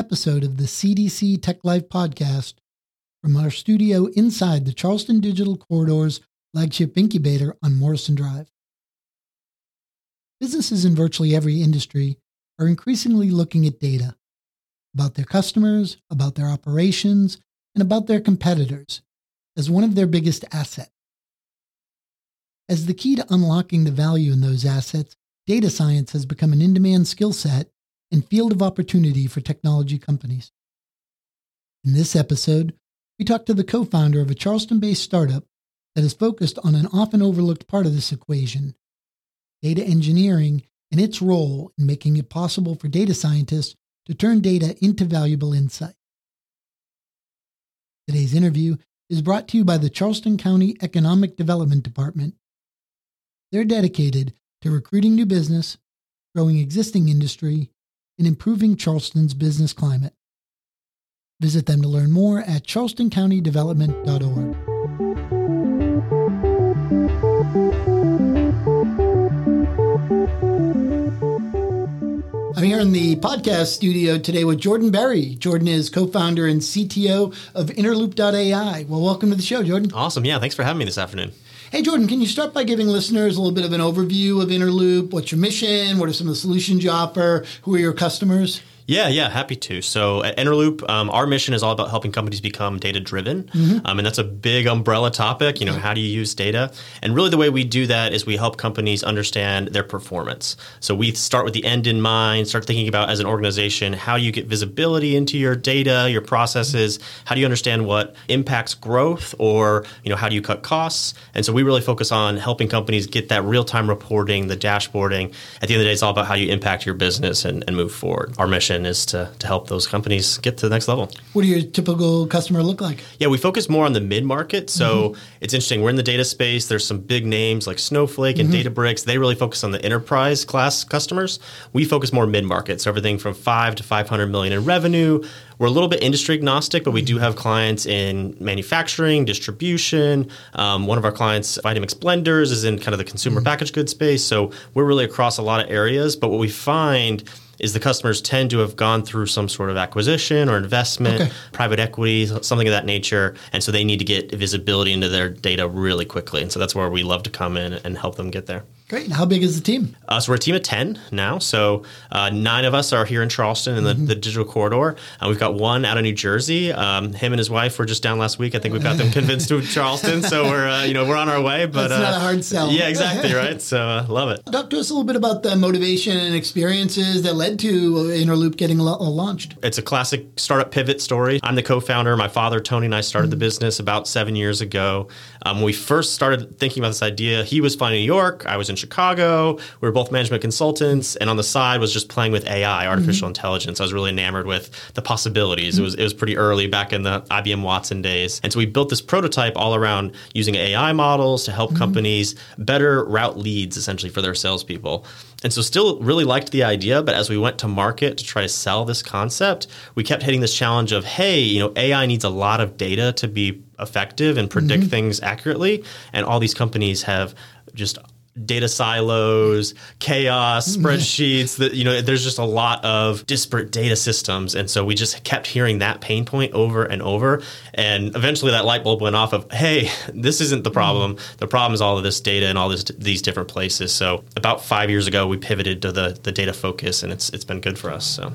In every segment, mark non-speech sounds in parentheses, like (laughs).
episode of the CDC Tech Life podcast from our studio inside the Charleston Digital Corridor's flagship incubator on Morrison Drive. Businesses in virtually every industry are increasingly looking at data about their customers, about their operations, and about their competitors as one of their biggest assets. As the key to unlocking the value in those assets, data science has become an in demand skill set and field of opportunity for technology companies. In this episode, we talk to the co founder of a Charleston based startup that is focused on an often overlooked part of this equation data engineering and its role in making it possible for data scientists to turn data into valuable insight. Today's interview is brought to you by the Charleston County Economic Development Department. They're dedicated to recruiting new business, growing existing industry, and improving Charleston's business climate. Visit them to learn more at charlestoncountydevelopment.org. I'm here in the podcast studio today with Jordan Berry. Jordan is co founder and CTO of Interloop.ai. Well, welcome to the show, Jordan. Awesome. Yeah, thanks for having me this afternoon. Hey, Jordan, can you start by giving listeners a little bit of an overview of Interloop? What's your mission? What are some of the solutions you offer? Who are your customers? Yeah, yeah, happy to. So at Interloop, um, our mission is all about helping companies become data driven, mm-hmm. um, and that's a big umbrella topic. You know, how do you use data? And really, the way we do that is we help companies understand their performance. So we start with the end in mind, start thinking about as an organization how do you get visibility into your data, your processes. How do you understand what impacts growth, or you know, how do you cut costs? And so we really focus on helping companies get that real time reporting, the dashboarding. At the end of the day, it's all about how you impact your business and, and move forward. Our mission is to, to help those companies get to the next level. What do your typical customer look like? Yeah, we focus more on the mid market. So mm-hmm. it's interesting. We're in the data space. There's some big names like Snowflake and mm-hmm. Databricks. They really focus on the enterprise class customers. We focus more mid market. So everything from five to 500 million in revenue. We're a little bit industry agnostic, but we do have clients in manufacturing, distribution. Um, one of our clients, Vitamix Blenders, is in kind of the consumer mm-hmm. packaged goods space. So we're really across a lot of areas. But what we find is the customers tend to have gone through some sort of acquisition or investment, okay. private equity, something of that nature. And so they need to get visibility into their data really quickly. And so that's where we love to come in and help them get there. Great. And how big is the team? Uh, so we're a team of 10 now. So uh, nine of us are here in Charleston in the, mm-hmm. the digital corridor. Uh, we've got one out of New Jersey. Um, him and his wife were just down last week. I think we've got them (laughs) convinced to Charleston. So we're, uh, you know, we're on our way. But That's not a uh, hard sell. Yeah, exactly. (laughs) Right. So uh, love it. Talk to us a little bit about the motivation and experiences that led to Interloop getting launched. It's a classic startup pivot story. I'm the co-founder. My father, Tony, and I started mm-hmm. the business about seven years ago. Um, when we first started thinking about this idea, he was flying to New York. I was in Chicago. We were both management consultants, and on the side was just playing with AI, artificial mm-hmm. intelligence. I was really enamored with the possibilities. Mm-hmm. It was it was pretty early back in the IBM Watson days, and so we built this prototype all around using AI models to help mm-hmm. companies better route leads, essentially for their salespeople. And so, still really liked the idea, but as we went to market to try to sell this concept, we kept hitting this challenge of, hey, you know, AI needs a lot of data to be effective and predict mm-hmm. things accurately, and all these companies have just data silos, chaos, mm-hmm. spreadsheets. That you know, there's just a lot of disparate data systems, and so we just kept hearing that pain point over and over. And eventually, that light bulb went off of, hey, (laughs) this isn't the problem. Mm. The problem is all of this data and all this these different places. So about five years ago, we pivoted to the the data focus, and it's it's been good for us. So.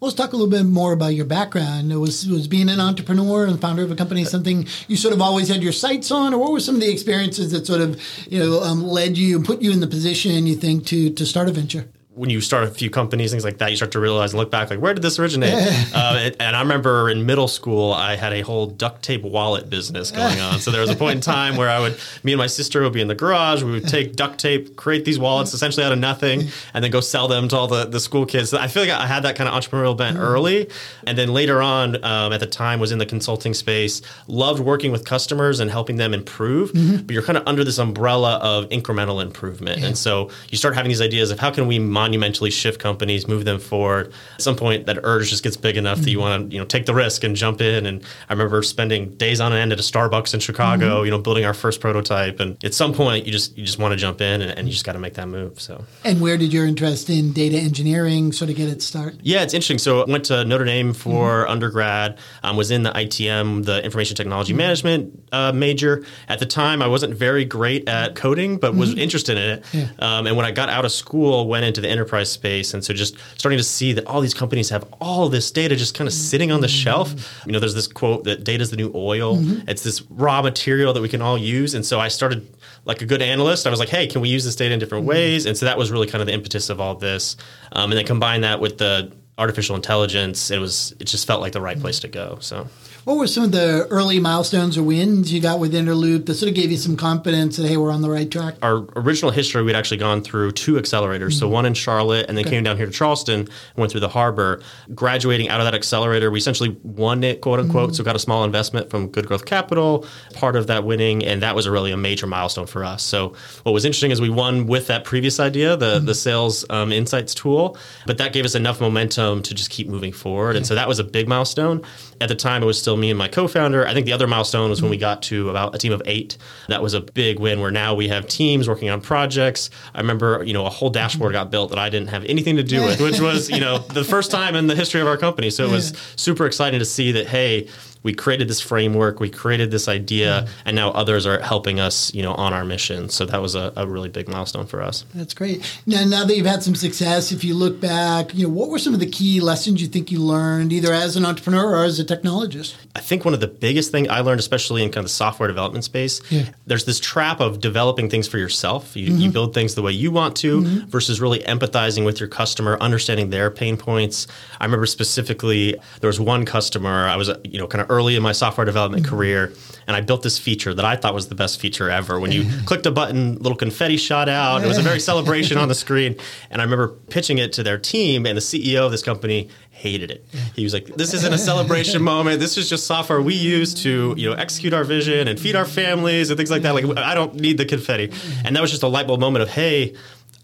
Let's talk a little bit more about your background. It was was being an entrepreneur and founder of a company something you sort of always had your sights on, or what were some of the experiences that sort of you know um, led you and put you in the position you think to to start a venture? When you start a few companies, things like that, you start to realize and look back, like, where did this originate? (laughs) uh, and I remember in middle school, I had a whole duct tape wallet business going on. So there was a point in time where I would, me and my sister would be in the garage, we would take duct tape, create these wallets essentially out of nothing, and then go sell them to all the, the school kids. So I feel like I had that kind of entrepreneurial bent mm-hmm. early. And then later on, um, at the time, was in the consulting space, loved working with customers and helping them improve. Mm-hmm. But you're kind of under this umbrella of incremental improvement. Yeah. And so you start having these ideas of how can we monumentally shift companies, move them forward. At some point, that urge just gets big enough that you want to, you know, take the risk and jump in. And I remember spending days on end at a Starbucks in Chicago, mm-hmm. you know, building our first prototype. And at some point, you just you just want to jump in and, and you just got to make that move. So. And where did your interest in data engineering sort of get its start? Yeah, it's interesting. So I went to Notre Dame for mm-hmm. undergrad. Um, was in the ITM, the Information Technology mm-hmm. Management uh, major. At the time, I wasn't very great at coding, but was mm-hmm. interested in it. Yeah. Um, and when I got out of school, went into the enterprise space, and so just starting to see that all these companies have all this data just kind of sitting on the shelf. You know, there's this quote that data is the new oil. Mm-hmm. It's this raw material that we can all use. And so I started like a good analyst. I was like, hey, can we use this data in different mm-hmm. ways? And so that was really kind of the impetus of all this. Um, and then combine that with the artificial intelligence, it was it just felt like the right place to go. So what were some of the early milestones or wins you got with Interloop that sort of gave you some confidence that, hey, we're on the right track? Our original history, we'd actually gone through two accelerators. Mm-hmm. So one in Charlotte and then okay. came down here to Charleston and went through the harbor. Graduating out of that accelerator, we essentially won it, quote unquote. Mm-hmm. So got a small investment from Good Growth Capital, part of that winning. And that was a really a major milestone for us. So what was interesting is we won with that previous idea, the, mm-hmm. the sales um, insights tool, but that gave us enough momentum to just keep moving forward. And so that was a big milestone. At the time, it was still me and my co-founder. I think the other milestone was when we mm-hmm. got to about a team of eight. That was a big win. Where now we have teams working on projects. I remember, you know, a whole dashboard got built that I didn't have anything to do with, which was, you know, the first time in the history of our company. So it was super exciting to see that. Hey, we created this framework, we created this idea, mm. and now others are helping us, you know, on our mission. So that was a, a, really big milestone for us. That's great. Now, now that you've had some success, if you look back, you know, what were some of the key lessons you think you learned, either as an entrepreneur or as a technologist? I think one of the biggest things I learned, especially in kind of the software development space, yeah. there's this trap of developing things for yourself. You, mm-hmm. you build things the way you want to, mm-hmm. versus really empathizing with your customer, understanding their pain points. I remember specifically there was one customer I was, you know, kind of early in my software development mm-hmm. career, and I built this feature that I thought was the best feature ever. When you (laughs) clicked a button, little confetti shot out. It was a very celebration on the (laughs) screen, and I remember pitching it to their team, and the CEO of this company hated it. He was like, "This isn't a celebration (laughs) moment. This is just software we use to, you know, execute our vision and feed our families and things like that. Like, I don't need the confetti." And that was just a light bulb moment of, "Hey."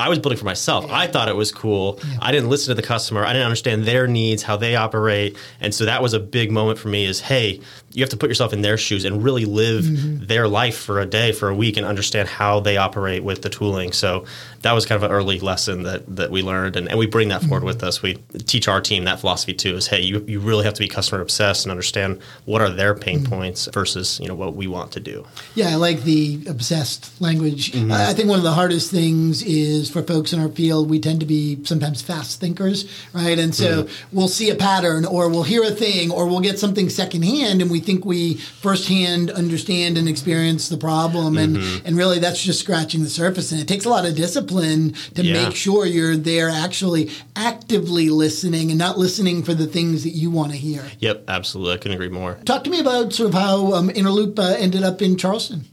I was building for myself. I thought it was cool. Yeah. I didn't listen to the customer. I didn't understand their needs, how they operate. And so that was a big moment for me is, hey, you have to put yourself in their shoes and really live mm-hmm. their life for a day, for a week, and understand how they operate with the tooling. So that was kind of an early lesson that that we learned, and, and we bring that forward mm-hmm. with us. We teach our team that philosophy too: is hey, you, you really have to be customer obsessed and understand what are their pain mm-hmm. points versus you know what we want to do. Yeah, I like the obsessed language. Mm-hmm. I think one of the hardest things is for folks in our field, we tend to be sometimes fast thinkers, right? And so mm-hmm. we'll see a pattern, or we'll hear a thing, or we'll get something secondhand, and we think we firsthand understand and experience the problem, and mm-hmm. and really that's just scratching the surface, and it takes a lot of discipline to yeah. make sure you're there actually actively listening and not listening for the things that you want to hear. Yep, absolutely. I couldn't agree more. Talk to me about sort of how um, Interloop uh, ended up in Charleston.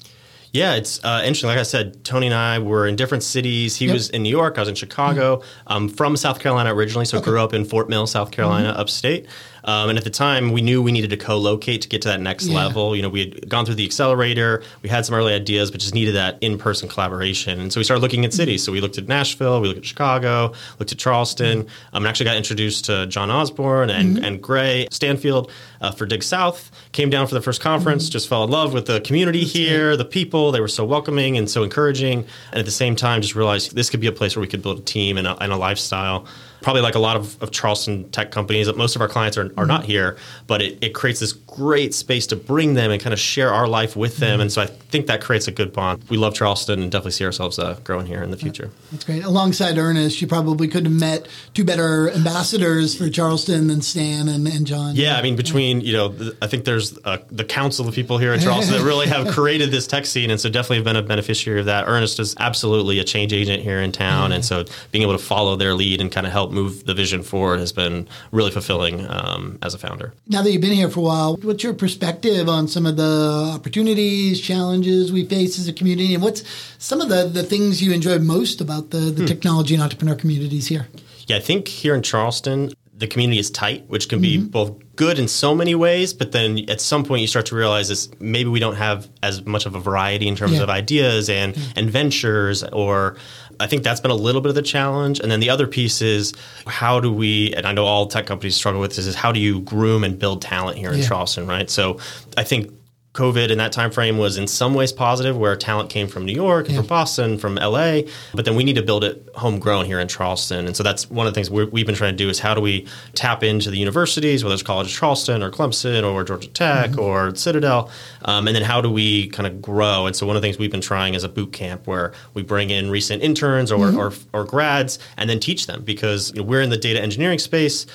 Yeah, it's uh, interesting. Like I said, Tony and I were in different cities. He yep. was in New York. I was in Chicago. Mm-hmm. I'm from South Carolina originally, so okay. grew up in Fort Mill, South Carolina, mm-hmm. upstate. Um, and at the time, we knew we needed to co-locate to get to that next yeah. level. You know, we had gone through the accelerator, we had some early ideas, but just needed that in-person collaboration. And so we started looking at cities. So we looked at Nashville, we looked at Chicago, looked at Charleston, um, and actually got introduced to John Osborne and, mm-hmm. and Gray Stanfield uh, for Dig South. Came down for the first conference, mm-hmm. just fell in love with the community That's here, great. the people. They were so welcoming and so encouraging. And at the same time, just realized this could be a place where we could build a team and a, and a lifestyle probably like a lot of, of Charleston tech companies, that most of our clients are, are mm-hmm. not here, but it, it creates this great space to bring them and kind of share our life with them. Mm-hmm. And so I think that creates a good bond. We love Charleston and definitely see ourselves uh, growing here in the future. That's great. Alongside Ernest, you probably could have met two better ambassadors for Charleston than Stan and, and John. Yeah, I mean, between, you know, the, I think there's uh, the council of people here in Charleston that really have (laughs) created this tech scene. And so definitely have been a beneficiary of that. Ernest is absolutely a change agent here in town. Mm-hmm. And so being able to follow their lead and kind of help move the vision forward has been really fulfilling um, as a founder. Now that you've been here for a while, what's your perspective on some of the opportunities, challenges we face as a community, and what's some of the, the things you enjoy most about the, the hmm. technology and entrepreneur communities here? Yeah, I think here in Charleston, the community is tight, which can be mm-hmm. both good in so many ways, but then at some point you start to realize this maybe we don't have as much of a variety in terms Yeah. of ideas and and ventures or I think that's been a little bit of the challenge. And then the other piece is how do we and I know all tech companies struggle with this is how do you groom and build talent here in Yeah. Charleston, right? So I think COVID in that time frame was in some ways positive, where talent came from New York and Yeah. from Boston, from LA, but then we need to build it homegrown here in Charleston. And so that's one of the things we're, we've been trying to do is how do we tap into the universities, whether it's College of Charleston or Clemson or Georgia Tech or Citadel, um, and then how do we kind of grow? And so one of the things we've been trying is a boot camp where we bring in recent interns or, or, or grads and then teach them because you know, we're in the data engineering space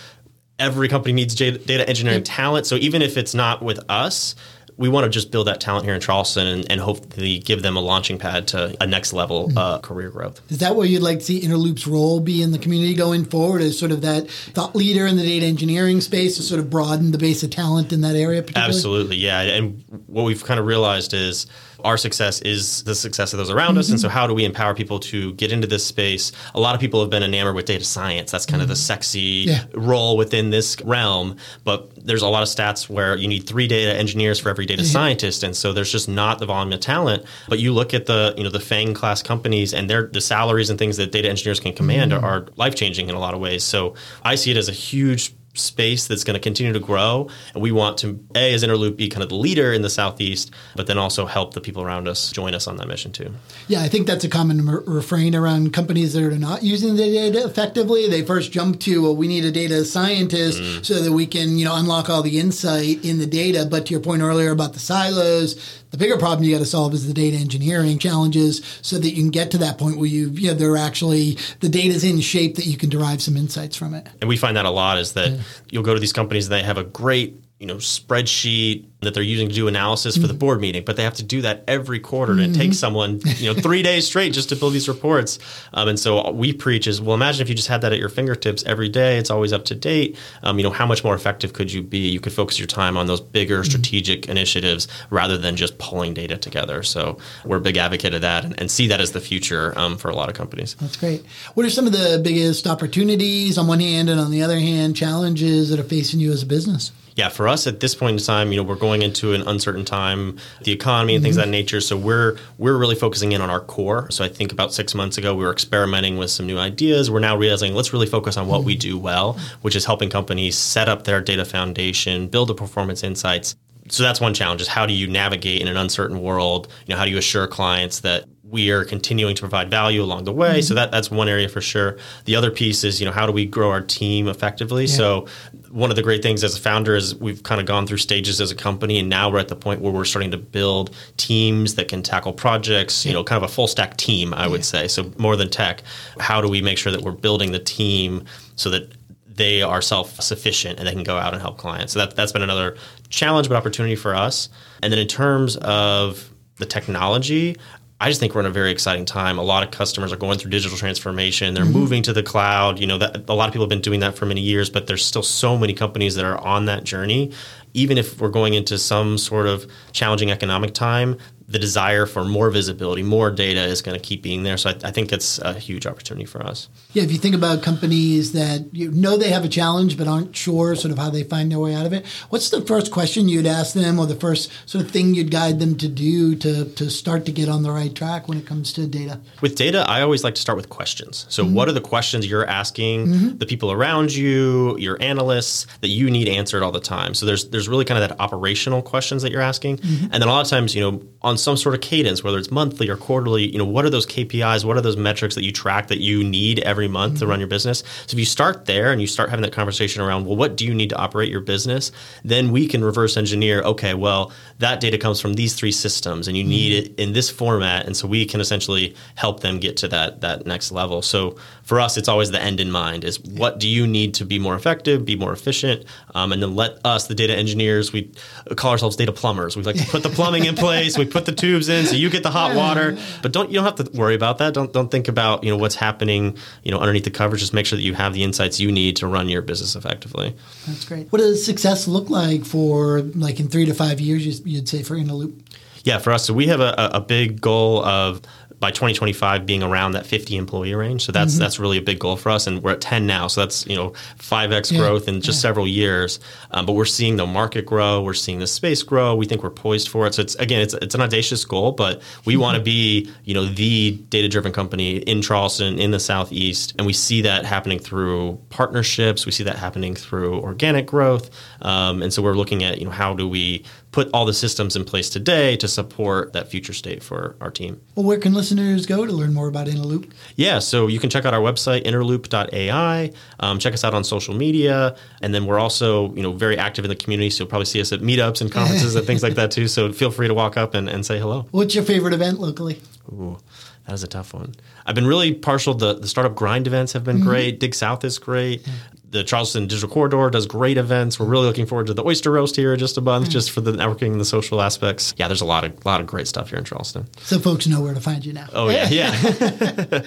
every company needs data, data engineering talent. So even if it's not with us, we want to just build that talent here in Charleston and, and hopefully give them a launching pad to a next level uh, career growth. Is that where you'd like to see Interloop's role be in the community going forward as sort of that thought leader in the data engineering space to sort of broaden the base of talent in that area? Absolutely, yeah. And what we've kind of realized is our success is the success of those around us. And so, mm-hmm. how do we empower people to get into this space? A lot of people have been enamored with data science. That's kind of the mm-hmm. sexy Yeah. role within this realm. But there's a lot of stats where you need three data engineers for every data mm-hmm. scientist, and so there's just not the volume of talent. But you look at the you know the FANG class companies and their the salaries and things that data engineers can command are, are life changing in a lot of ways. So I see it as a huge space that's going to continue to grow and we want to a as interloop be kind of the leader in the southeast but then also help the people around us join us on that mission too Yeah, I think that's a common re- refrain around companies that are not using the data effectively. They first jump to, well, we need a data scientist Mm. so that we can, you know, unlock all the insight in the data. But to your point earlier about the silos, the bigger problem you got to solve is the data engineering challenges so that you can get to that point where you, you know, they're actually, the data's in shape that you can derive some insights from it. and we find that a lot is that you'll go to these companies and they have a great you know spreadsheet that they're using to do analysis for the board meeting but they have to do that every quarter and it takes someone you know three days straight just to build these reports. Um, and so we preach is well imagine if you just had that at your fingertips every day it's always up to date. Um, you know how much more effective could you be? You could focus your time on those bigger strategic initiatives rather than just pulling data together. So we're a big advocate of that and, and see that as the future um, for a lot of companies. That's great. What are some of the biggest opportunities on one hand and on the other hand, challenges that are facing you as a business? Yeah, for us at this point in time, you know, we're going into an uncertain time, the economy and things of that mm-hmm. nature. So we're we're really focusing in on our core. So I think about six months ago, we were experimenting with some new ideas. We're now realizing let's really focus on what we do well, which is helping companies set up their data foundation, build the performance insights. So that's one challenge: is how do you navigate in an uncertain world? You know, how do you assure clients that we are continuing to provide value along the way. So mm-hmm. that that's one area for sure. The other piece is, you know, how do we grow our team effectively? So one of the great things as a founder is we've kind of gone through stages as a company and now we're at the point where we're starting to build teams that can tackle projects, you know, kind of a full stack team, I would say. So more than tech, how do we make sure that we're building the team so that they are self sufficient and they can go out and help clients. So that, that's been another challenge, but opportunity for us. And then in terms of the technology, I just think we're in a very exciting time. A lot of customers are going through digital transformation. They're mm-hmm. moving to the cloud. You know, that a lot of people have been doing that for many years, but there's still so many companies that are on that journey. Even if we're going into some sort of challenging economic time, the desire for more visibility, more data is going to keep being there. So I, I think it's a huge opportunity for us. Yeah, if you think about companies that you know they have a challenge but aren't sure sort of how they find their way out of it, what's the first question you'd ask them or the first sort of thing you'd guide them to do to, to start to get on the right track when it comes to data? With data, I always like to start with questions. So, mm-hmm. what are the questions you're asking mm-hmm. the people around you, your analysts, that you need answered all the time? So, there's there's really kind of that operational questions that you're asking, mm-hmm. and then a lot of times, you know, on some sort of cadence, whether it's monthly or quarterly, you know, what are those KPIs? What are those metrics that you track that you need every month to run your business? So, if you start there and you start having that conversation around, well, what do you need to operate your business? Then we can reverse engineer. Okay, well, that data comes from these three systems, and you need it in this format, and so we can essentially help them get to that that next level. So for us, it's always the end in mind: is what do you need to be more effective, be more efficient, um, and then let us, the data engineers, we call ourselves data plumbers. We like to put the plumbing in (laughs) place, we put the tubes in, so you get the hot water, but don't you don't have to worry about that. Don't don't think about you know what's happening you know underneath the covers. Just make sure that you have the insights you need to run your business effectively. That's great. What does success look like for like in three to five years? You'd say for Interloop. Yeah, for us, so we have a, a a big goal of by 2025 being around that 50 employee range. So that's mm-hmm. that's really a big goal for us, and we're at 10 now. So that's you know 5x yeah. growth in just yeah. several years. Um, but we're seeing the market grow, we're seeing the space grow. We think we're poised for it. So it's again, it's it's an audacious goal, but we mm-hmm. want to be you know the data driven company in Charleston in the southeast, and we see that happening through partnerships. We see that happening through organic growth, um, and so we're looking at you know how do we put all the systems in place today to support that future state for our team. Well, where can listeners go to learn more about Interloop? Yeah, so you can check out our website, interloop.ai. Um, check us out on social media. And then we're also, you know, very active in the community. So you'll probably see us at meetups and conferences and things like that too. So feel free to walk up and, and say hello. What's your favorite event locally? Ooh, that is a tough one. I've been really partial. The the startup grind events have been mm-hmm. great. Dig South is great the Charleston Digital Corridor does great events. We're really looking forward to the Oyster Roast here in just a month, mm. just for the networking and the social aspects. Yeah, there's a lot of lot of great stuff here in Charleston. So folks know where to find you now. Oh yeah, yeah. (laughs)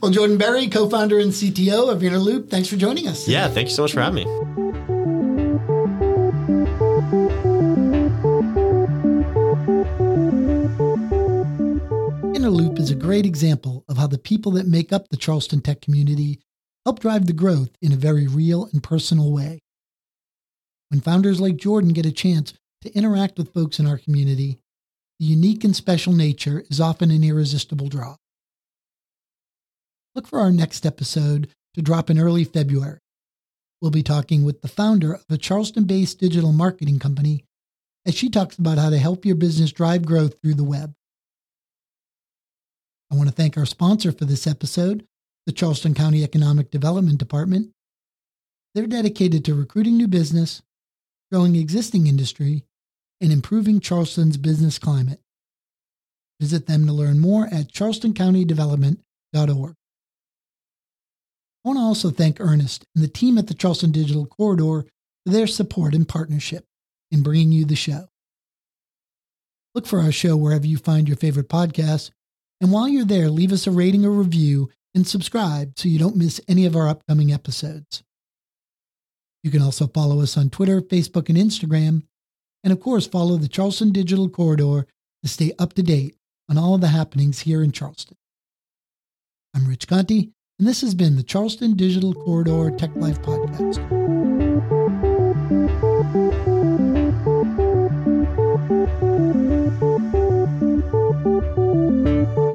well, Jordan Berry, co-founder and CTO of Interloop, thanks for joining us. Yeah, thank you so much for having me. Is a great example of how the people that make up the Charleston tech community help drive the growth in a very real and personal way. When founders like Jordan get a chance to interact with folks in our community, the unique and special nature is often an irresistible draw. Look for our next episode to drop in early February. We'll be talking with the founder of a Charleston based digital marketing company as she talks about how to help your business drive growth through the web. I want to thank our sponsor for this episode, the Charleston County Economic Development Department. They're dedicated to recruiting new business, growing existing industry, and improving Charleston's business climate. Visit them to learn more at charlestoncountydevelopment.org. I want to also thank Ernest and the team at the Charleston Digital Corridor for their support and partnership in bringing you the show. Look for our show wherever you find your favorite podcasts, and while you're there, leave us a rating or review and subscribe so you don't miss any of our upcoming episodes. You can also follow us on Twitter, Facebook, and Instagram. And of course, follow the Charleston Digital Corridor to stay up to date on all of the happenings here in Charleston. I'm Rich Conti, and this has been the Charleston Digital Corridor Tech Life Podcast.